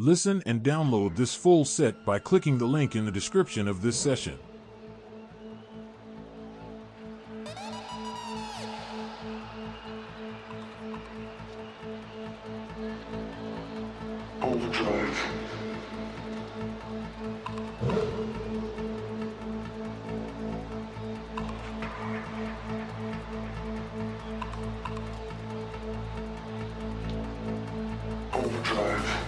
Listen and download this full set by clicking the link in the description of this session. Overdrive. Overdrive.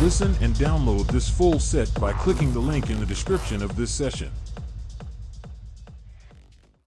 Listen and download this full set by clicking the link in the description of this session.